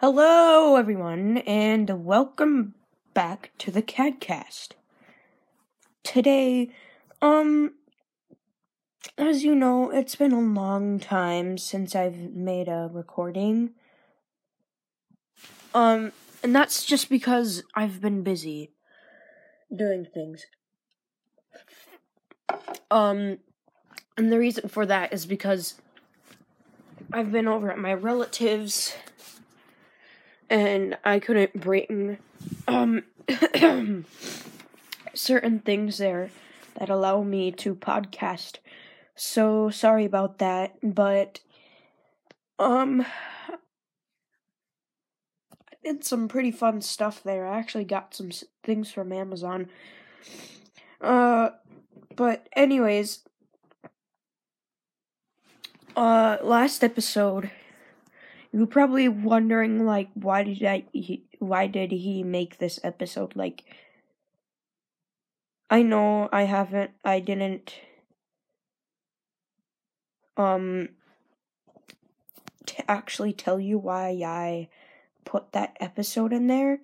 Hello, everyone, and welcome back to the CADcast. Today, um, as you know, it's been a long time since I've made a recording. Um, and that's just because I've been busy doing things. Um, and the reason for that is because I've been over at my relatives and I couldn't bring um certain things there that allow me to podcast. So sorry about that, but um I did some pretty fun stuff there. I actually got some things from Amazon. Uh but anyways, uh last episode you're probably wondering like why did I he, why did he make this episode like I know I haven't I didn't um to actually tell you why I put that episode in there.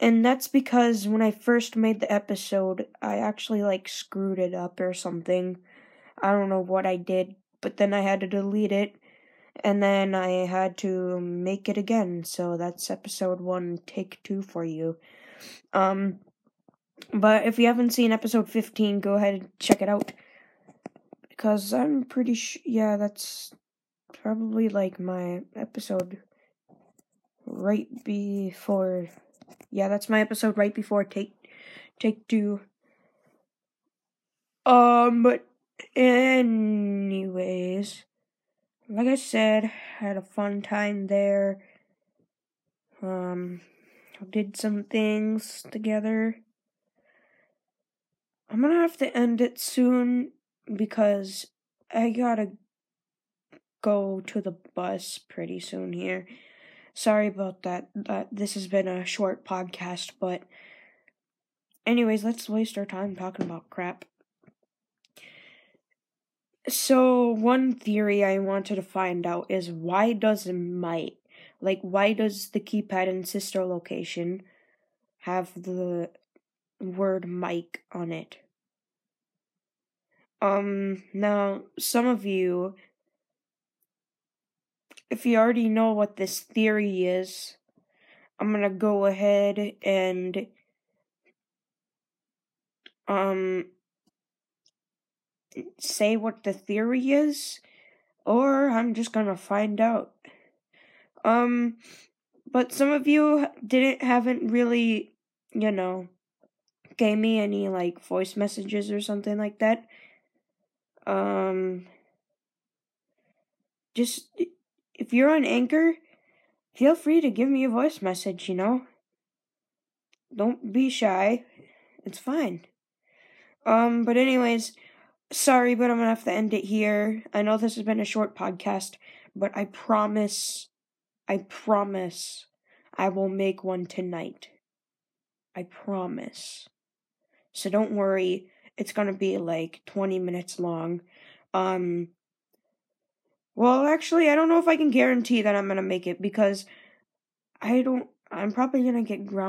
And that's because when I first made the episode, I actually like screwed it up or something. I don't know what I did, but then I had to delete it and then I had to make it again. So that's episode one, take two for you. Um, but if you haven't seen episode 15, go ahead and check it out. Because I'm pretty sure, yeah, that's probably like my episode right before, yeah, that's my episode right before take, take two. Um, but anyways, like I said, had a fun time there. Um, did some things together. I'm gonna have to end it soon because I gotta go to the bus pretty soon here. Sorry about that. That this has been a short podcast, but anyways, let's waste our time talking about crap. So, one theory I wanted to find out is why does might, like, why does the keypad in sister location have the word Mike on it? Um, now, some of you, if you already know what this theory is, I'm gonna go ahead and, um, say what the theory is, or I'm just gonna find out. Um, but some of you didn't haven't really, you know, gave me any like voice messages or something like that. Um, just if you're on Anchor, feel free to give me a voice message. You know, don't be shy. It's fine. Um, but anyways. Sorry, but I'm gonna have to end it here. I know this has been a short podcast, but I promise, I promise, I will make one tonight. I promise. So don't worry, it's gonna be like 20 minutes long. Um, well, actually, I don't know if I can guarantee that I'm gonna make it because I don't, I'm probably gonna get ground.